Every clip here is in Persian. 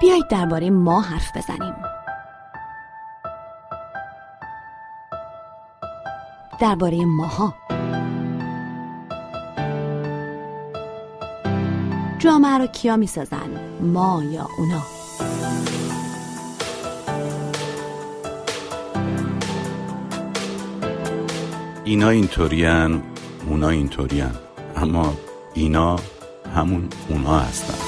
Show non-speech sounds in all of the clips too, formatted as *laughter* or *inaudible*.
بیایید درباره ما حرف بزنیم. درباره ماها. جامعه رو کیا می‌سازن؟ ما یا اونا؟ اینا اینطورین اونا اینطورین اما اینا همون اونا هستن.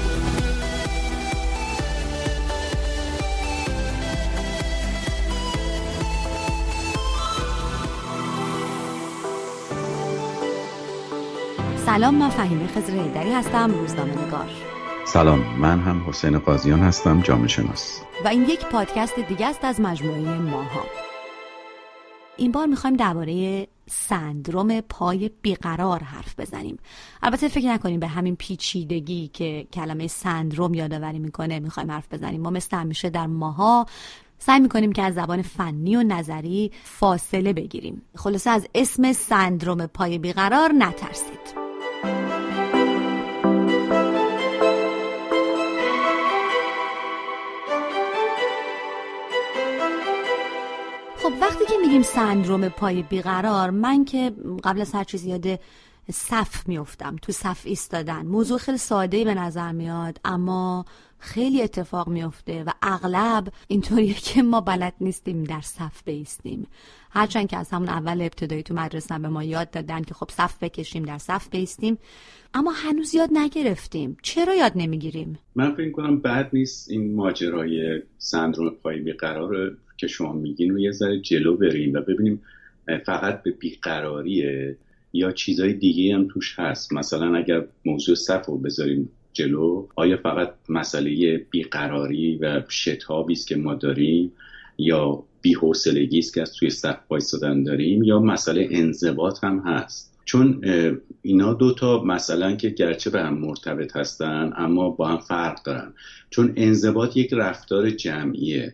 سلام من فهیمه خزر هیدری هستم روزنامه نگار سلام من هم حسین قاضیان هستم جامعه شناس. و این یک پادکست دیگه است از مجموعه ماها. این بار می‌خوایم درباره سندروم پای بیقرار حرف بزنیم. البته فکر نکنیم به همین پیچیدگی که کلمه سندروم یادآوری می‌کنه می‌خوایم حرف بزنیم. ما مثل همیشه در ماها سعی می‌کنیم که از زبان فنی و نظری فاصله بگیریم. خلاصه از اسم سندروم پای بیقرار نترسید. میگیم سندروم پای بیقرار من که قبل از هر چیز یاد صف میفتم تو صف ایستادن. موضوع خیلی ساده به نظر میاد اما خیلی اتفاق میفته و اغلب اینطوریه که ما بلد نیستیم در صف بیستیم. هرچند که از همون اول ابتدایی تو مدرسه به ما یاد دادن که خب صف بکشیم در صف بیستیم اما هنوز یاد نگرفتیم. چرا یاد نمی‌گیریم؟ من فکر کنم بد نیست این ماجرای سندروم پای بیقرار که شما میگین رو یه ذره جلو بریم و ببینیم فقط به بیقراریه یا چیزای دیگه هم توش هست؟ مثلا اگر موضوع صف رو بذاریم جلو آیا فقط مسئله بیقراری و شتابی است که ما داریم یا بی‌حوصلگی است که از توی صف وایسادن داریم یا مسئله انضباط هم هست؟ چون اینا دوتا مثلا که گرچه به هم مرتبط هستن اما با هم فرق دارن. چون انضباط یک رفتار جمعیه.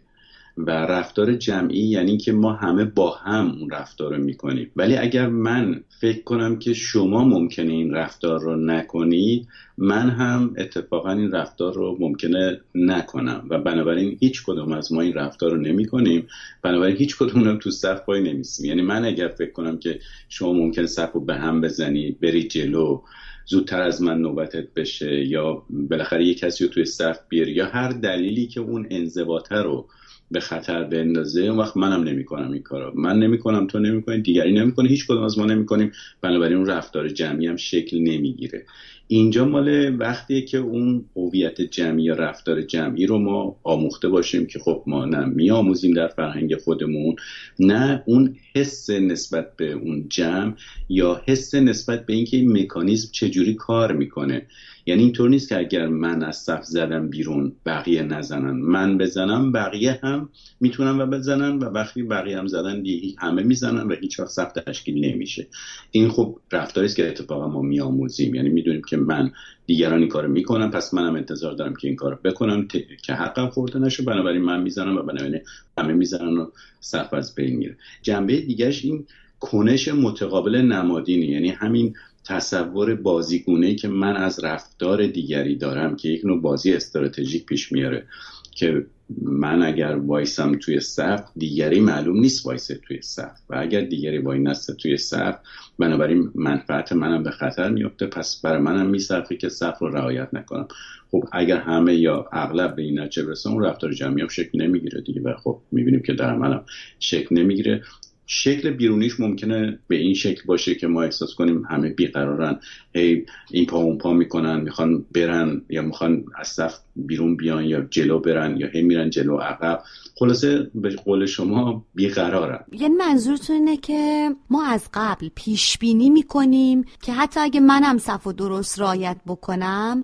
و رفتار جمعی یعنی که ما همه با هم اون رفتار رو می‌کنیم. ولی اگر من فکر کنم که شما ممکنه این رفتار رو نکنید من هم اتفاقا این رفتار رو ممکنه نکنم. و بنابراین هیچ کدوم از ما این رفتار رو نمی کنیم بنابراین هیچ کدوم رو تو صف پای نمیسیم. یعنی من اگر فکر کنم که شما ممکنه صف رو به هم بزنید بری جلو زودتر از من نوبتت بشه یا بالاخره یه کسی رو توی صف بیاری یا هر دلیلی که اون انضباطه رو به خطر بندازه. اون وقت منم نمی‌کنم این کارا من نمی‌کنم تو نمی‌کنی. دیگری نمی‌کنه هیچ کدوم از ما نمی‌کنیم. بنابراین اون رفتار جمعی هم شکل نمی‌گیره. اینجا مال وقتیه که اون هویت جمعی یا رفتار جمعی رو ما آموخته باشیم که خب ما نه میآموزیم در فرهنگ خودمون نه اون حس نسبت به اون جمع یا حس نسبت به اینکه این مکانیزم چجوری کار می‌کنه. یعنی اینطور نیست که اگر من از صف زدم بیرون بقیه نزنن من بزنم بقیه هم می‌تونن و بزنن و وقتی بقیه هم زدن دیگه همه می‌زنن و هیچ وقت صف تشکیل نمیشه. این خب رفتاری است که اتفاقا ما میآموزیم. یعنی می‌دونیم که من دیگران این کارو می‌کنم پس منم انتظار دارم که این کارو بکنم که حقم خورده نشه. بنابراین من می‌زنم و بنابراین همه می‌زنن و صف از بین میره. جنبه دیگرش این کنش متقابل نمادینی یعنی همین تصور بازیگونه که من از رفتار دیگری دارم که یک نوع بازی استراتژیک پیش میاره که من اگر وایسم توی صف دیگری معلوم نیست وایسه توی صف و اگر دیگری وای نسته توی صف بنابراین منفعت منم به خطر میفته. پس برای منم میصرفه که صف رو رعایت نکنم. خب اگر همه یا اغلب به این نتیجه برسن اون رفتار جمعی هم شکل نمی‌گیره دیگه. و خب می‌بینیم که در منم شکل نمی‌گیره. شکل بیرونیش ممکنه به این شکل باشه که ما احساس کنیم همه بیقرارن. هی این پا اون پا می‌کنن می‌خوان برن یا می‌خوان از صف بیرون بیان یا جلو برن یا هی میرن جلو عقب. خلاصه به قول شما بیقرارن. یعنی منظورتون اینه که ما از قبل پیش بینی می‌کنیم که حتی اگه منم صف و درست رایت بکنم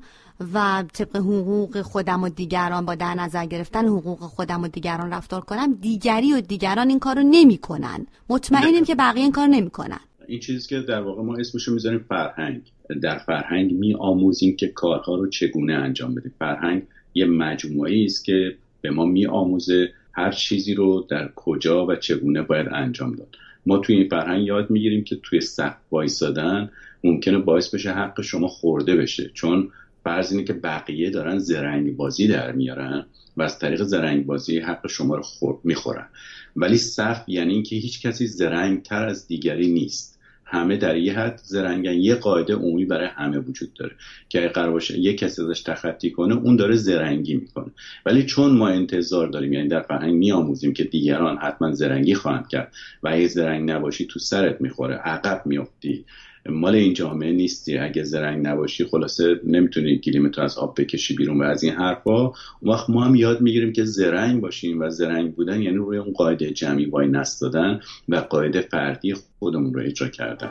و طبق حقوق خودم و دیگران با در نظر گرفتن حقوق خودم و دیگران رفتار کنم دیگری و دیگران این کارو نمی‌کنن. مطمئنیم که بقیه این کار نمی‌کنن. این چیزی که در واقع ما اسمشو می‌ذاریم فرهنگ. در فرهنگ می آموزیم که کارها رو چگونه انجام بدیم. فرهنگ یه مجموعه است که به ما می آموزه هر چیزی رو در کجا و چگونه باید انجام داد. ما توی این فرهنگ یاد می‌گیریم که توی صف وایسادن ممکنه باعث بشه حق شما خورده بشه. چون فرض اینه که بقیه دارن زرنگ بازی در میارن و از طریق زرنگ بازی حق شما رو می‌خورن. ولی صف یعنی اینکه هیچ کسی زرنگ تر از دیگری نیست. همه در یه حد زرنگن. یه قاعده عمومی برای همه وجود داره که اگه قرار باشه یه کسی ازش تخطی کنه اون داره زرنگی می‌کنه. ولی چون ما انتظار داریم یعنی در فرهنگ میآموزیم که دیگران حتما زرنگی خواهند کرد و اگه زرنگ نباشی تو سرت می‌خوره عقب میافتی. مال این جامعه نیستی. اگه زرنگ نباشی خلاصه نمی‌تونی گلیمتو از آب بکشی بیرون و از این حرفا. اون وقت ما هم یاد می‌گیریم که زرنگ باشیم و زرنگ بودن یعنی روی اون قاعده جمعی وای نست دادن و قاعده فردی خودمون رو اجرا کردن.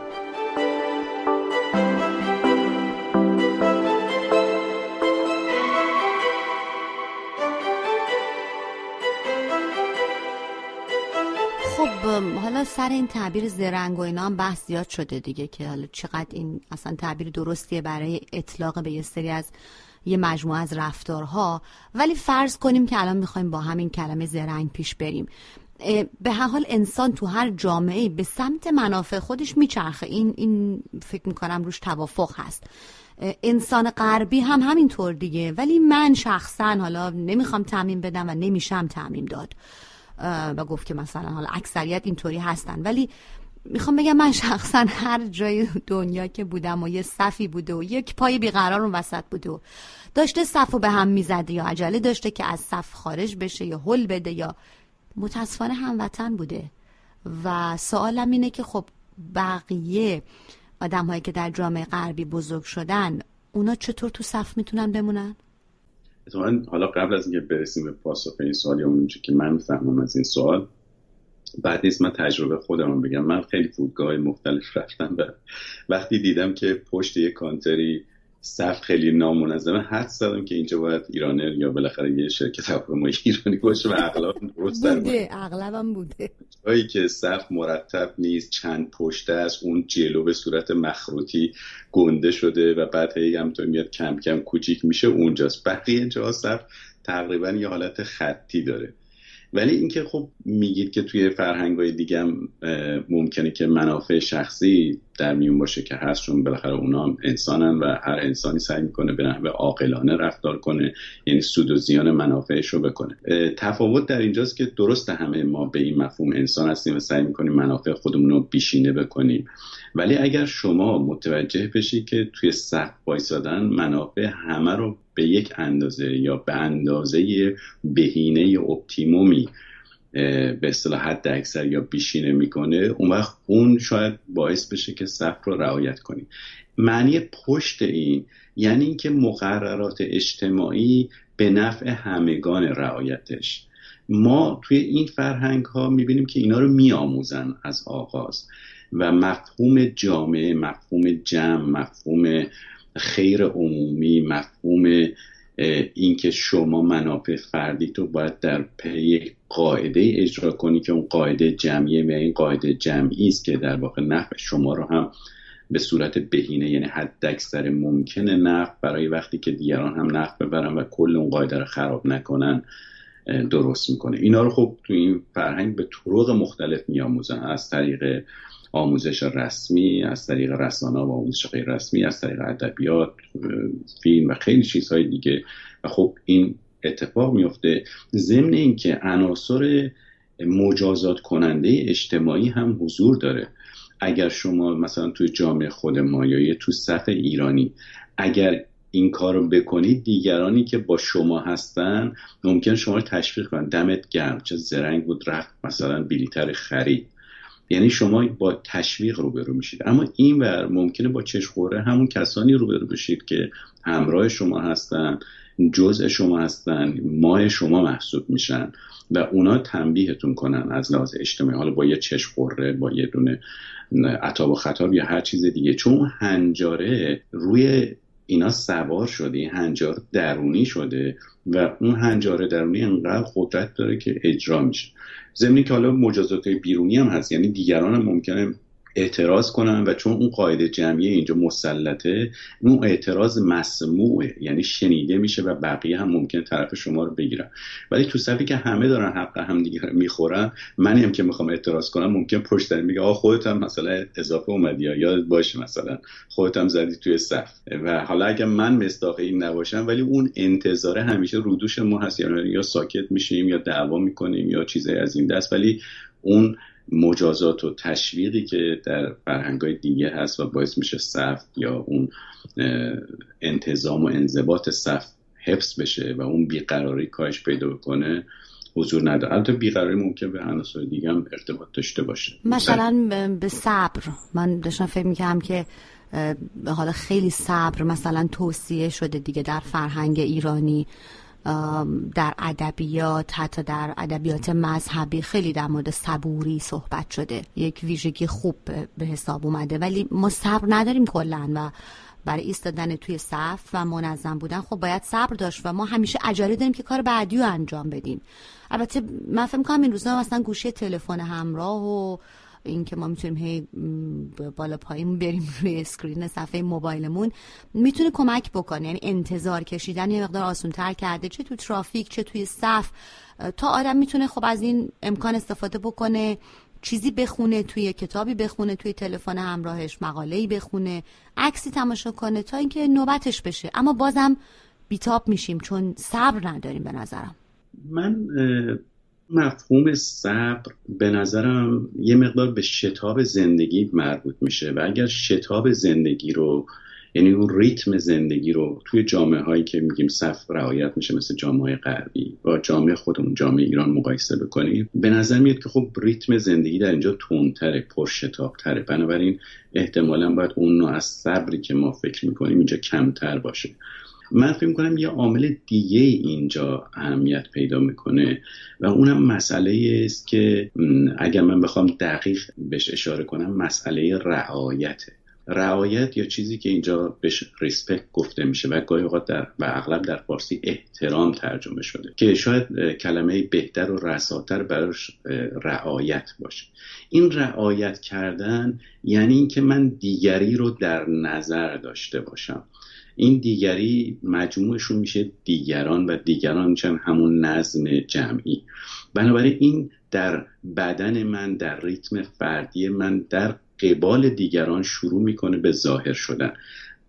سر این تعبیر زرنگ و اینا هم بحث زیاد شده دیگه که حالا چقدر این اصلا تعبیر درستیه برای اطلاق به یه سری از یه مجموعه از رفتارها. ولی فرض کنیم که الان می‌خوایم با همین کلمه زرنگ پیش بریم. به هر حال انسان تو هر جامعه به سمت منافع خودش میچرخه. این این فکر می‌کنم روش توافق هست. انسان غربی هم همینطور دیگه. ولی من شخصا حالا نمی‌خوام تعمین بدم و نمیشم تعمین داد. و گفت که مثلا حالا اکثریت اینطوری هستن ولی می‌خوام بگم من شخصا هر جای دنیا که بودم و یه صفی بوده و یک پای بیقرار اون وسط بوده و داشته صف به هم می‌زده یا عجله داشته که از صف خارج بشه یا حل بده یا متاسفانه هموطن بوده و سوالم اینه که خب بقیه آدم هایی که در جامعه غربی بزرگ شدن اونا چطور تو صف می‌تونن بمونن؟ اتفاقا حالا قبل از اینکه برسیم به پاسخ این سوال یا اونجا که من می‌فهمم از این سوال بعد نیست من تجربه خودم بگم. من خیلی فودگاه مختلف رفتم و وقتی دیدم که پشت یه کانتری صف خیلی نامنظمه. حد زدم که اینجا باید ایرانر یا بالاخره یه شرکت هواپیمایی ایرانی باشه و اغلب درست بوده اغلبم بوده. جایی که صف مرتب نیست چند پشته است اون جلو به صورت مخروطی گنده شده و بعد هی هم تو میاد کم کم کوچیک میشه اونجاست. بقیه جا صف تقریبا یه حالت خطی داره. ولی اینکه خب میگید که توی فرهنگ های دیگه هم ممکنه که منافع شخصی در میون باشه که هست چون بالاخره اونا هم انسانن و هر انسانی سعی می‌کنه به نحو عاقلانه رفتار کنه یعنی سود و زیان منافعش رو بکنه. تفاوت در اینجاست که درست همه ما به این مفهوم انسان هستیم و سعی می‌کنیم منافع خودمون رو بیشینه بکنیم. ولی اگر شما متوجه بشی که توی صف وایسادن منافع همه رو به یک اندازه یا به اندازه بهینه اپتیمومی به اصطلاح حد اکثر یا بیشینه می‌کنه اون وقت اون شاید باعث بشه که صف رو رعایت کنی. معنی پشت این یعنی اینکه مقررات اجتماعی به نفع همگان رعایتش. ما توی این فرهنگ ها می‌بینیم که اینا رو میآموزن از آغاز و مفهوم جامعه مفهوم جمع مفهوم خیر عمومی مفهوم اینکه شما منافع فردی تو باید در پی قاعده اجرا کنی که اون قاعده جمعیه و این قاعده جمعی است که در واقع نفع شما رو هم به صورت بهینه یعنی حد اکثر ممکنه نفع برای وقتی که دیگران هم نفع ببرن و کل اون قاعده رو خراب نکنن درست می‌کنه. اینا رو خب تو این فرهنگ به طرق مختلف میآموزن. از طریق آموزش رسمی از طریق رسانه و آموزش غیر رسمی از طریق ادبیات فیلم و خیلی چیزهای دیگه. و خب این اتفاق میفته ضمن اینکه عناصر مجازات کننده اجتماعی هم حضور داره. اگر شما مثلا توی جامعه خود ما یا تو صف ایرانی اگر این کار رو بکنید دیگرانی که با شما هستن ممکن شما رو تشویق کنن. دمت گرم. چه زرنگ بود رفت مثلا بلیتر خرید. یعنی شما با تشویق روبرو میشید. اما این ور ممکنه با چشخوره همون کسانی روبرو بشید که همراه شما هستن جزء شما هستن ماه شما محسوب میشن و اونا تنبیهتون کنن از لحاظ اجتماعی. حالا با یه چشخوره با یه دونه عطا و خطاب یا هر چیز دیگه. چون هنجاره روی اینا سوار شده هنجار درونی شده و اون هنجار درونی انقدر قدرت داره که اجرا میشه. ضمنی که حالا مجازات بیرونی هم هست یعنی دیگران هم ممکنه اعتراض کنن و چون اون قاعده جمعی اینجا مسلطه اون اعتراض مسموعه. یعنی شنیده میشه و بقیه هم ممکن طرف شما رو بگیرن. ولی تو صفی که همه دارن حق هم دیگه می‌خورن منی هم که می‌خوام اعتراض کنم ممکن پشت میگه آقا خودت هم مثلا اضافه اومدی یا یاد باشه مثلا. خودت هم زدی توی صف. و حالا اگه من مصداق این نباشم ولی اون انتظاره همیشه رودوش ما هست. یعنی یا ساکت میشیم یا دعوا می‌کنیم یا چیزی از این دست. ولی اون مجازات و تشویقی که در فرهنگ دیگه هست و باعث میشه صف یا اون انتظام و انضباط صف حفظ بشه و اون بیقراری کاهش پیدا بکنه حضور نداره. البته بیقراری ممکن به عناصر دیگه هم ارتباط داشته باشه. مثلا به صبر. من داشتم فکر می‌کنم که حالا خیلی صبر مثلا توصیه شده دیگه در فرهنگ ایرانی. در ادبیات حتی در ادبیات مذهبی خیلی در مورد صبوری صحبت شده. یک ویژگی خوب به حساب اومده. ولی ما صبر نداریم کلا و برای ایستادن توی صف و منظم بودن خب باید صبر داشت و ما همیشه عجله داریم که کار بعدی رو انجام بدیم. البته من فکر کنم این روزا مثلا گوشی تلفن همراه و اینکه ما می‌تونیم هی بالا پایین بریم روی screen صفحه موبایلمون می‌تونه کمک بکنه. یعنی انتظار کشیدن یه مقدار آسانتر کرده چه تو ترافیک چه توی صف. تا آدم می‌تونه خب از این امکان استفاده بکنه چیزی بخونه توی کتابی بخونه توی تلفن همراهش مقاله‌ای بخونه عکسی تماشا کنه تا اینکه نوبتش بشه. اما بازم بیتاب میشیم چون صبر نداریم به نظرم. من مفهوم صبر به نظرم یه مقدار به شتاب زندگی مربوط میشه و اگر شتاب زندگی رو یعنی اون ریتم زندگی رو توی جامعه هایی که میگیم صف رعایت میشه مثل جامعه غربی با جامعه خودمون جامعه ایران مقایسه بکنیم به نظر میاد که خب ریتم زندگی در اینجا تندتره پرشتابتره. بنابراین احتمالا باید اون نوع از صبری که ما فکر می‌کنیم اینجا کمتر باشه. من فکر کنم یه عامل دیگه اینجا اهمیت پیدا می‌کنه و اونم مسئله است که اگر من بخوام دقیق بهش اشاره کنم مسئله رعایته. رعایت یا چیزی که اینجا بهش ریسپکت گفته میشه و گاهی اوقات در و اغلب در فارسی احترام ترجمه شده که شاید کلمه بهتر و رساتر براش رعایت باشه. این رعایت کردن یعنی اینکه من دیگری رو در نظر داشته باشم. این دیگری مجموعشون میشه دیگران و دیگران میشن همون نظم جمعی. بنابراین این در بدن من در ریتم فردی من در قبال دیگران شروع می‌کنه به ظاهر شدن.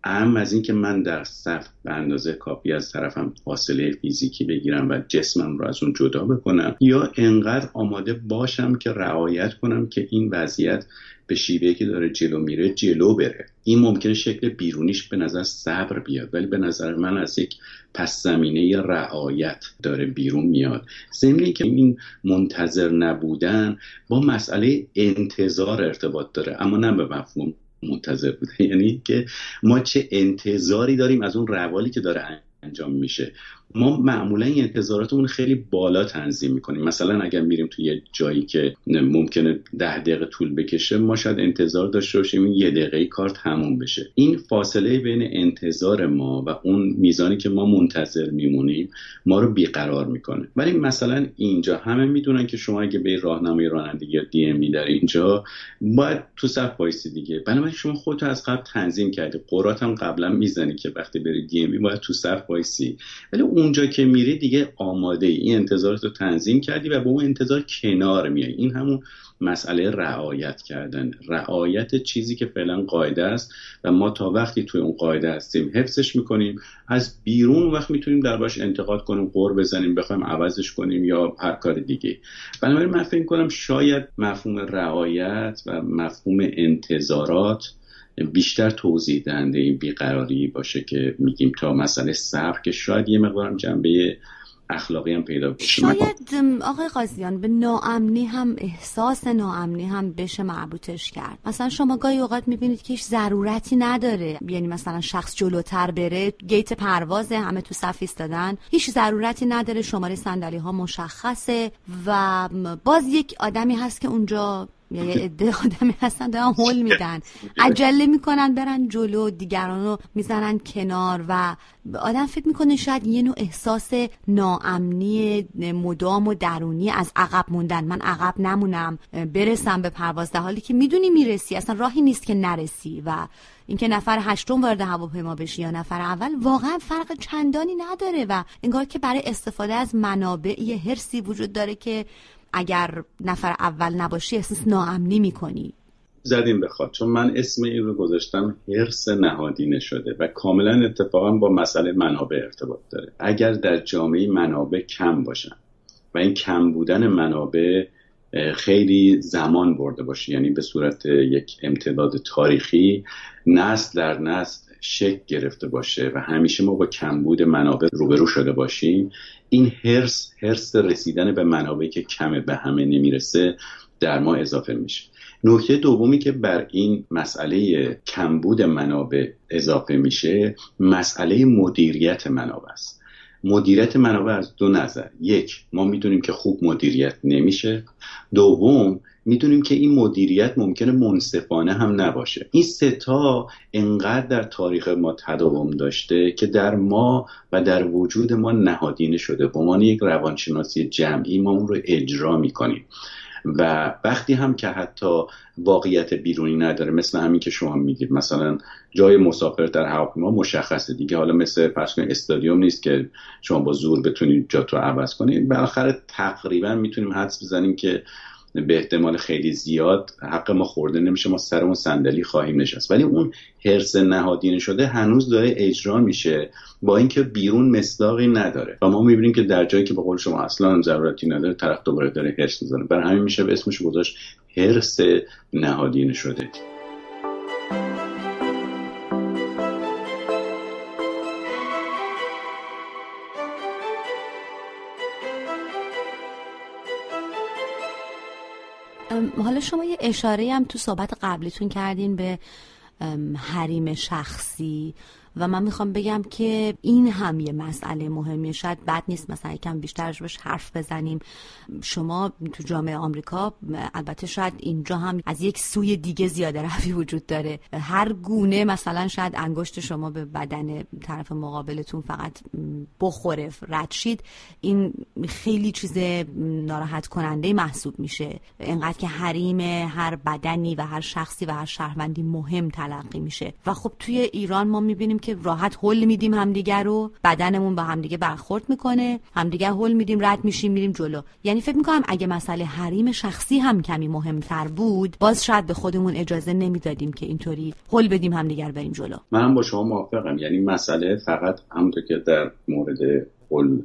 اهم از اینکه من در صف به اندازه کافی از طرفم فاصله فیزیکی بگیرم و جسمم رو از اون جدا بکنم یا انقدر آماده باشم که رعایت کنم که این وضعیت به شیوه که داره جلو میره جلو بره. این ممکنه شکل بیرونیش به نظر صبر بیاد ولی به نظر من از یک پس زمینه رعایت داره بیرون میاد. ضمن که این منتظر نبودن با مسئله انتظار ارتباط داره اما نه به مفهوم. منتظر بوده. *laughs* یعنی که ما چه انتظاری داریم از اون روالی که داره انجام میشه. ما معمولا این انتظاراتمون خیلی بالا تنظیم می‌کنیم. مثلا اگر میریم توی یه جایی که ممکنه ده دقیقه طول بکشه ما شاید انتظار داشته باشیم یه دقیقه کار تموم بشه. این فاصله بین انتظار ما و اون میزانی که ما منتظر میمونیم ما رو بیقرار می‌کنه. ولی مثلا اینجا همه می‌دونن که شما اگه به راهنمای رانندگی یا DMV در اینجا باید تو صف وایسی دیگه. بنابراین شما خودتو از قبل تنظیم کردی. غرات هم قبلا می‌زنی که وقتی بری DMV باید تو صف وایسی ولی اونجا که میری دیگه آماده ای این انتظارات رو تنظیم کردی و به اون انتظار کنار میای. این همون مسئله رعایت کردن. رعایت چیزی که فعلا قاعده است و ما تا وقتی توی اون قاعده هستیم حفظش می‌کنیم. از بیرون وقت می‌تونیم در باش انتقاد کنیم قور بزنیم بخوایم عوضش کنیم یا هر کار دیگه. بنابراین من فکر کنم شاید مفهوم رعایت و مفهوم انتظارات بیشتر توضیح دهنده این بیقراری باشه که میگیم تا مسئله صبر که شاید یه مقدارم جنبه اخلاقی هم پیدا بشه. شاید آقای قاضیان به ناامنی هم احساس ناامنی هم بشه مربوطش کرد. مثلا شما گاهی اوقات می‌بینید که هیچ ضرورتی نداره. یعنی مثلا شخص جلوتر بره گیت پرواز همه تو صف ایستادن. هیچ ضرورتی نداره شماره صندلی ها مشخصه و باز یک آدمی هست که اونجا یا یه عده آدمی هستن دارن هول میدن. عجله می‌کنن برن جلو دیگران رو می‌زنن کنار و آدم فکر می‌کنه شاید یه نوع احساس ناامنی مدام و درونی از عقب موندن. من عقب نمونم برسم به پرواز در حالی که می‌دونی می‌رسی. اصلا راهی نیست که نرسی و اینکه نفر هشتم وارد هواپیما بشی یا نفر اول واقعا فرق چندانی نداره و انگار که برای استفاده از منابع یه حرسی وجود داره که اگر نفر اول نباشی احساس ناامنی می‌کنی. زدیم بخواد چون من اسم این رو گذاشتم حرس نهادینه شده و کاملا اتفاقا با مسئله منابع ارتباط داره. اگر در جامعه منابع کم باشن و این کم بودن منابع خیلی زمان برده باشه یعنی به صورت یک امتداد تاریخی نسل در نسل شک گرفته باشه و همیشه ما با کمبود منابع روبرو شده باشیم این هرس هرس رسیدن به منابعی که کمه به همه نمی‌رسه در ما اضافه میشه. نکته دومی که بر این مسئله کمبود منابع اضافه میشه مسئله مدیریت منابع است. مدیریت منابع از دو نظر. یک ما می‌دونیم که خوب مدیریت نمیشه. دوم می‌دونیم که این مدیریت ممکنه منصفانه هم نباشه. این ستا انقدر در تاریخ ما تداوم داشته که در ما و در وجود ما نهادینه شده. به عنوان یک روانشناسی جمعی ما اون رو اجرا می‌کنیم. و وقتی هم که حتی واقعیت بیرونی نداره مثل همین که شما میگید مثلا جای مسافر در هواپیما مشخصه دیگه. حالا مثل فرض استادیوم نیست که شما با زور بتونید جاتو عوض کنید. بالاخره تقریبا می‌تونیم حدس بزنیم که به احتمال خیلی زیاد حق ما خورده نمیشه ما سرمون صندلی خواهیم نشست. ولی اون حرس نهادینه شده هنوز داره اجرا میشه با اینکه بیرون مصداقی نداره. و ما می‌بینیم که در جایی که به قول شما اصلا ضرورتی نداره طرف دوباره داره حرس می‌زنه برای همین میشه به اسمش گذاشت حرس نهادینه شده. حالا شما یه اشاره هم تو صحبت قبلیتون کردین به حریم شخصی. و من می‌خوام بگم که این هم یه مسئله مهمیه. شاید بد نیست مثلا یکم بیشتر بهش حرف بزنیم. شما تو جامعه آمریکا البته شاید اینجا هم از یک سوی دیگه زیاده روی وجود داره. هر گونه مثلا شاید انگشت شما به بدن طرف مقابلتون فقط بخوره رد شید. این خیلی چیز ناراحت کننده محسوب میشه. انقدر که حریم هر بدنی و هر شخصی و هر شهروندی مهم تلقی میشه. و خب توی ایران ما می‌بینیم که راحت هول میدیم همدیگه رو. بدنمون با همدیگه برخورد می‌کنه. همدیگه هول میدیم رد میشیم میریم جلو. یعنی فکر می‌کنم اگه مسئله حریم شخصی هم کمی مهمتر بود باز شاید به خودمون اجازه نمی‌دادیم که اینطوری هول بدیم همدیگه بریم جلو. منم با شما موافقم. یعنی مسئله فقط همونطور که در مورد هول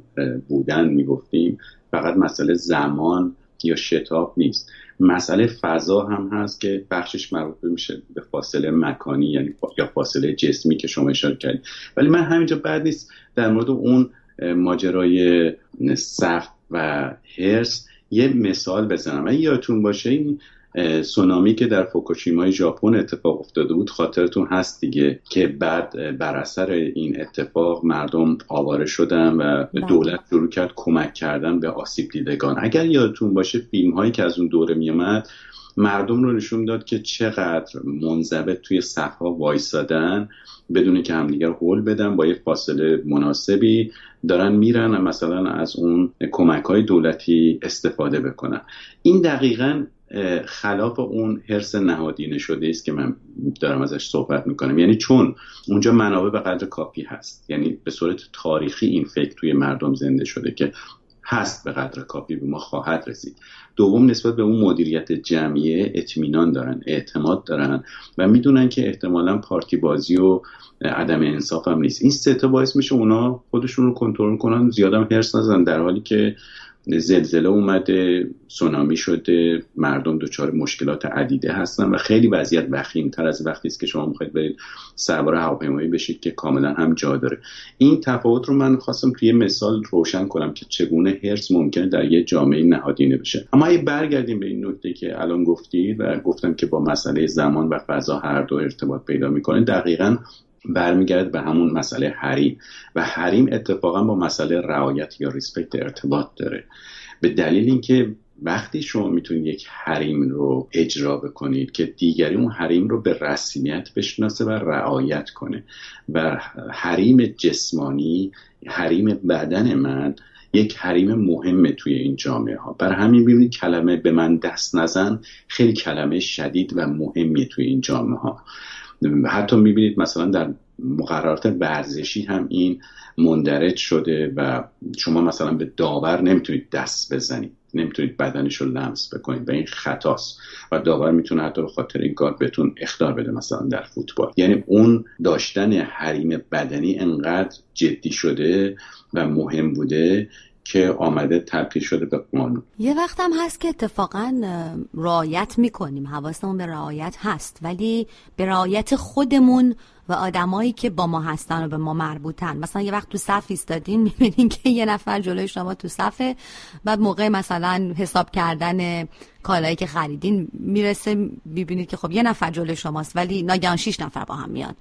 بودن می‌گفتیم فقط مسئله زمان یا شتاب نیست. مسئله فضا هم هست که بخشش مربوط میشه به فاصله مکانی یعنی یا فاصله جسمی که شما اشاره کردید. ولی من همینجا بعد نیست در مورد اون ماجرای صف و هرس یه مثال بزنم اگه یادتون باشه این سونامی که در فوکوشیمای ژاپن اتفاق افتاده بود خاطرتون هست دیگه که بعد بر اثر این اتفاق مردم آواره شدن و بله. دولت شروع کرد کمک کردن به آسیب دیدگان اگر یادتون باشه فیلم هایی که از اون دوره میومد مردم رو نشون داد که چقدر منضبط توی صفها وایسادن بدون که همدیگر حول بدن با یه فاصله مناسبی دارن میرن و مثلا از اون کمک های دولتی استفاده بکنن. این دقیقا خلاف اون حرس نهادینه شده است که من دارم ازش صحبت می‌کنم. یعنی چون اونجا منابع به قدر کافی هست. یعنی به صورت تاریخی این فکر توی مردم زنده شده که هست به قدر کافی به ما خواهد رسید. دوم نسبت به اون مدیریت جمعیه اطمینان دارن اعتماد دارن و می‌دونن که احتمالا پارتی بازی و عدم انصاف هم نیست. این سه تا باعث میشه اونا خودشون رو کنترل کنن زیادم هرس نزن در حالی که زلزله اومده سونامی شده مردم دچار مشکلات عدیده هستن و خیلی وضعیت وخیم تر از وقتی است که شما می‌خواید برید سوار هواپیمایی بشید که کاملا هم جا داره. این تفاوت رو من خواستم توی مثال روشن کنم که چگونه هرس ممکنه در یه جامعه نهادینه بشه. اما اگه برگردیم به این نکته که الان گفتید و گفتم که با مسئله زمان و فضا هر دو ارتباط پیدا می‌کنه دقیقا برمیگرد به همون مسئله حریم و حریم اتفاقا با مسئله رعایت یا ریسپکت ارتباط داره. به دلیل اینکه وقتی شما می‌تونید یک حریم رو اجرا بکنید که دیگری اون حریم رو به رسمیت بشناسه و رعایت کنه و حریم جسمانی حریم بدن من یک حریم مهمه توی این جامعه ها برای همین ببینید کلمه به من دست نزن خیلی کلمه شدید و مهمیه توی این جامعه ها حتی می‌بینید مثلا در مقررات ورزشی هم این مندرج شده و شما مثلا به داور نمی‌تونید دست بزنید نمی‌تونید بدنش رو لمس بکنید و این خطاست و داور می‌تونه حتی به خاطر این کار بهتون اختار بده مثلا در فوتبال. یعنی اون داشتن حریم بدنی انقدر جدی شده و مهم بوده که آمده تبدیل شده به قانون. یه وقت هم هست که اتفاقا رعایت می‌کنیم. حواسمون به رعایت هست. ولی به رعایت خودمون و آدمایی که با ما هستن و به ما مربوطن. مثلا یه وقت تو صف ایستادین *laughs* می‌بینین که یه نفر جلوی شما تو صفه بعد موقع مثلا حساب کردن کالایی که خریدین می‌رسه می‌بینید که خب یه نفر جلوی شماست ولی ناگهان شیش نفر با هم میاد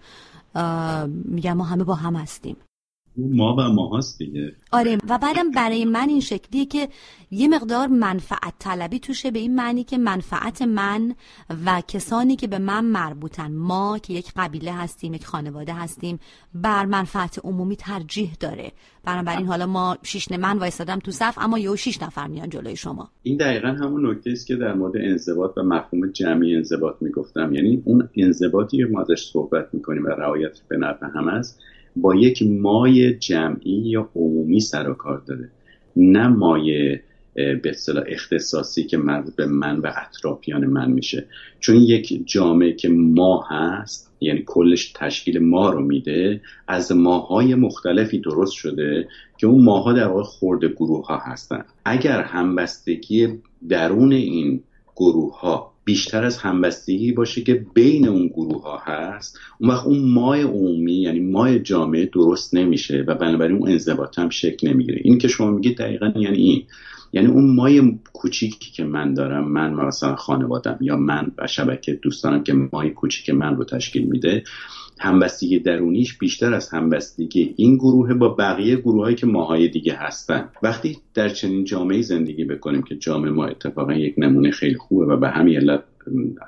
میگن ما همه با هم هستیم. ما و ما هست دیگه. آره و بعدم برای من این شکلیه که یه مقدار منفعت طلبی توشه به این معنی که منفعت من و کسانی که به من مربوطن ما که یک قبیله هستیم یک خانواده هستیم بر منفعت عمومی ترجیح داره. بنابراین حالا ما شیش من وایسادم تو صف اما یه شیش نفر میان جلوی شما. این دقیقا همون نکته است که در مورد انضباط و مفهوم جمعی انضباط می‌گفتم. یعنی اون انضباطی که ما ازش صحبت می‌کنیم و رعایت به نفع هم است با یک مای جمعی یا عمومی سر و کار داره. نه مایه به اصطلاح اختصاصی که مربوط به من و اطرافیان من میشه. چون یک جامعه که ما هست یعنی کلش تشکیل ما رو میده از ماهای مختلفی درست شده که اون ماها در واقع خورد گروه ها هستن. اگر همبستگی درون این گروه ها بیشتر از همبستگی باشه که بین اون گروه ها هست. اون وقت اون مای عمومی یعنی مای جامعه درست نمیشه و بنابراین اون انضباط هم شکل نمی‌گیره. این که شما میگید دقیقا یعنی این. یعنی اون مای کوچیکی که من دارم من مثلا خانوادم یا من و شبکه دوستانم که مای کوچیک من رو تشکیل میده همبستگی درونیش بیشتر از همبستگی. این گروه با بقیه گروه هایی که ماهای دیگه هستن. وقتی در چنین جامعه زندگی بکنیم که جامعه ما اتفاقا یک نمونه خیلی خوبه و به همین علت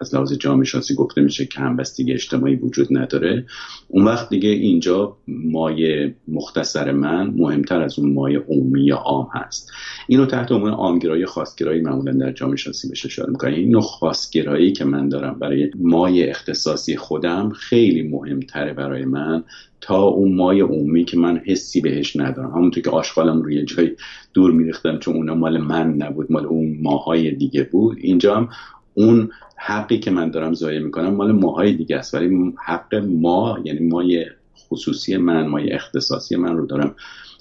از لحاظ جامعه شناسی گفته میشه که همبستگی اجتماعی وجود نداره. اون وقت دیگه اینجا مایه مختصر من مهمتر از اون مایه عمومی عام هست. اینو تحت عنوان عامگرایی خاصگرایی معمولا در جامعه شناسی بهش اشاره می‌کنه این نوع خاصگرایی که من دارم برای مایه اختصاصی خودم خیلی مهمتره برای من تا اون مای عمومی که من حسی بهش ندارم. همونطور که آشغالم روی جای دور میریختم چون اونا مال من نبود مال اون ماهای دیگه بود. اینجا هم اون حقی که من دارم ضایع می‌کنم مال ماهای دیگه است. ولی حق ما یعنی مای خصوصی من مای اختصاصی من رو دارم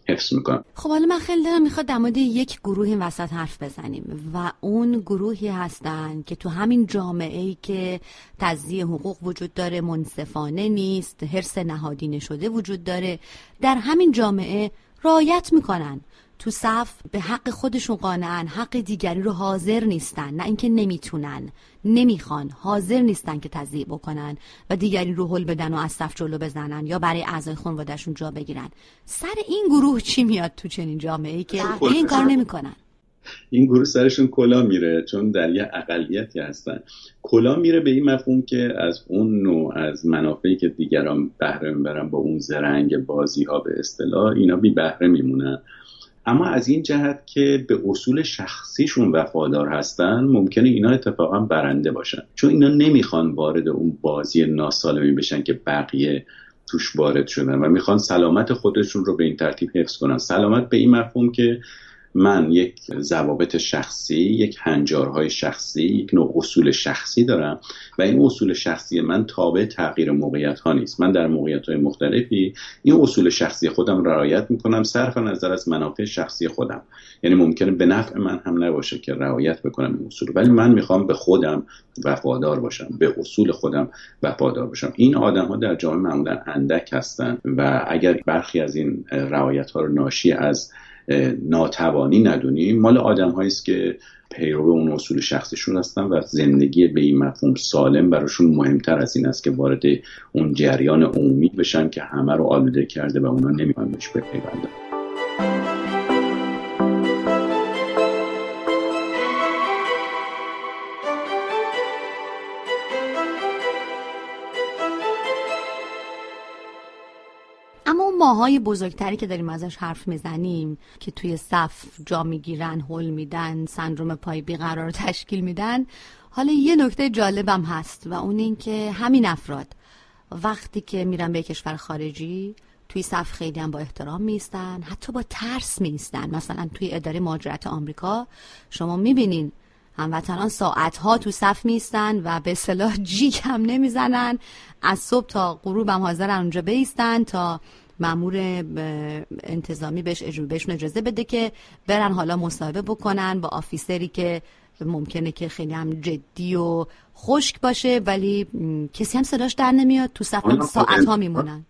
حفظ می‌کنم. خب حالا من خیلی دارم می‌خواد در مورد یک گروه این وسط حرف بزنیم و اون گروهی هستن که تو همین جامعه ای که تزیه حقوق وجود داره منصفانه نیست حرس نهادینه شده وجود داره در همین جامعه رایت می‌کنن. تو صف به حق خودشون قانعن حق دیگری رو حاضر نیستن. نه اینکه نمی‌تونن نمی‌خوان حاضر نیستن که تضییع بکنن و دیگری رو حل بدن و از صف جلو بزنن یا برای اعضای خانوادهشون جا بگیرن. سر این گروه چی میاد تو چنین جامعه ای که این کار نمی‌کنن؟ این گروه سرشون کلا میره چون در یه اقلیتی هستن. کلا میره به این مفهوم که از اون نوع از منافعی که دیگران بهره می‌برن با اون زرنگ بازی ها به اصطلاح اینا بی بهره میمونن. اما از این جهت که به اصول شخصیشون وفادار هستن ممکنه اینا اتفاقا برنده باشن. چون اینا نمی‌خوان وارد اون بازی ناسالمی بشن که بقیه توش وارد شدن و می‌خوان سلامت خودشون رو به این ترتیب حفظ کنن. سلامت به این مفهوم که من یک ضوابط شخصی یک هنجارهای شخصی یک نوع اصول شخصی دارم و این اصول شخصی من تابع تغییر موقعیت ها نیست. من در موقعیت های مختلفی این اصول شخصی خودم رعایت می‌کنم صرف نظر از منافع شخصی خودم. یعنی ممکنه به نفع من هم نباشه که رعایت بکنم این اصول ولی من می‌خوام به خودم وفادار باشم به اصول خودم وفادار باشم. این آدم ها در جامعه معمولا اندک هستن و اگر برخی از این رعایت ها رو ناشی از ناتوانی ندونیم. مال آدم است که پیرو اون اصول شخصیشون هستن و زندگی به این مفهوم سالم براشون مهمتر از این است که وارد اون جریان عمومی بشن که همه رو آلوده کرده و اونا نمی‌خوان بهش بپیوندن. ماهای بزرگتری که داریم ازش حرف می‌زنیم که توی صف جا می‌گیرن هل میدن سندروم پای بیقرار تشکیل میدن حالا یه نکته جالبم هست و اون این که همین افراد وقتی که میرن به کشور خارجی توی صف خیلی هم با احترام میستن حتی با ترس میستن. مثلا توی اداره مهاجرت آمریکا شما می‌بینین هموطنان ساعت ها تو صف میستن و به صلاح جیک هم نمی‌زنن. از صبح تا غروب هم حاضرن اونجا بیستن تا مامور انتظامی بهش بهشون اجازه بده که برن حالا مصاحبه بکنن با officer ی که ممکنه که خیلی هم جدی و خشک باشه ولی کسی هم صداش در نمیاد تو صف ساعت ها میمونن.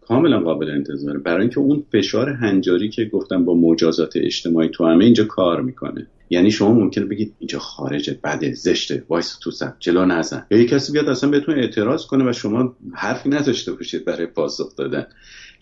کاملا قابل انتظاره. برای اینکه اون فشار هنجاری که گفتم با مجازات اجتماعی تو همه اینجا کار می‌کنه. یعنی شما ممکنه بگید اینجا خارجه بده زشته وایس تو صف جلو نزن. یا یه کسی بیاد اصلا بهتون اعتراض کنه و شما حرفی نداشته باشید برای پاسخ دادن.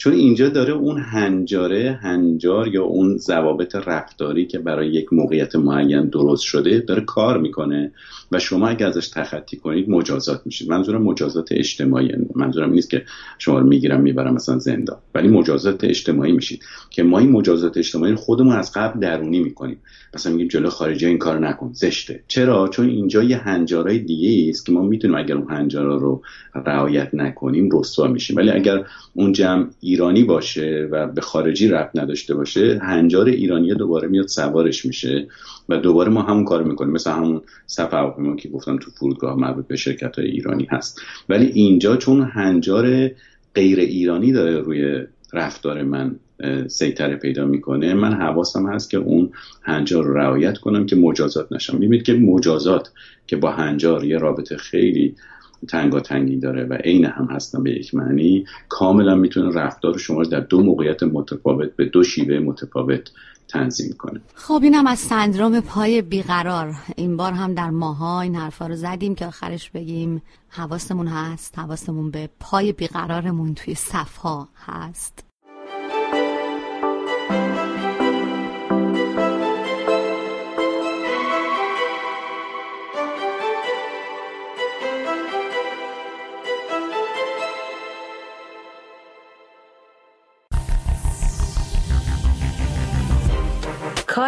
چون اینجا داره اون هنجاره هنجار یا اون ضوابط رفتاری که برای یک موقعیت معین درست شده داره کار می‌کنه و شما اگر ازش تخطی کنید مجازات میشید. منظورم مجازات اجتماعی منظورم نیست که شما رو می‌گیرم می‌برم مثلا زندان. ولی مجازات اجتماعی میشید که ما این مجازات اجتماعی خودمون از قبل درونی می‌کنیم. مثلا میگیم جلو خارجی این کار نکن زشته. چرا؟ چون اینجا یه هنجارای دیگه است که ما می‌تونیم اگر اون هنجارا رو رعایت نکنیم رسوا میشیم. ولی اگر اون جمع ایرانی باشه و به خارجی ربط نداشته باشه هنجار ایرانی دوباره میاد سوارش میشه و دوباره ما همون کار می‌کنیم. مثل همون صف هواپیما که گفتم تو فرودگاه مربوط به شرکت های ایرانی هست. ولی اینجا چون هنجار غیر ایرانی داره روی رفتار من سیطره پیدا می‌کنه من حواسم هست که اون هنجار رو رعایت کنم که مجازات نشم. می‌بینید که مجازات که با هنجار یه رابطه خیلی تنگی داره و عین هم هستن به یک معنی کاملا می‌تونه رفتار شما در دو موقعیت متفاوت به دو شیوه متفاوت تنظیم کنه. خب اینم از سندروم پای بیقرار. این بار هم در ماها این حرفا رو زدیم که آخرش بگیم حواسمون هست حواسمون به پای بیقرارمون توی صفها هست.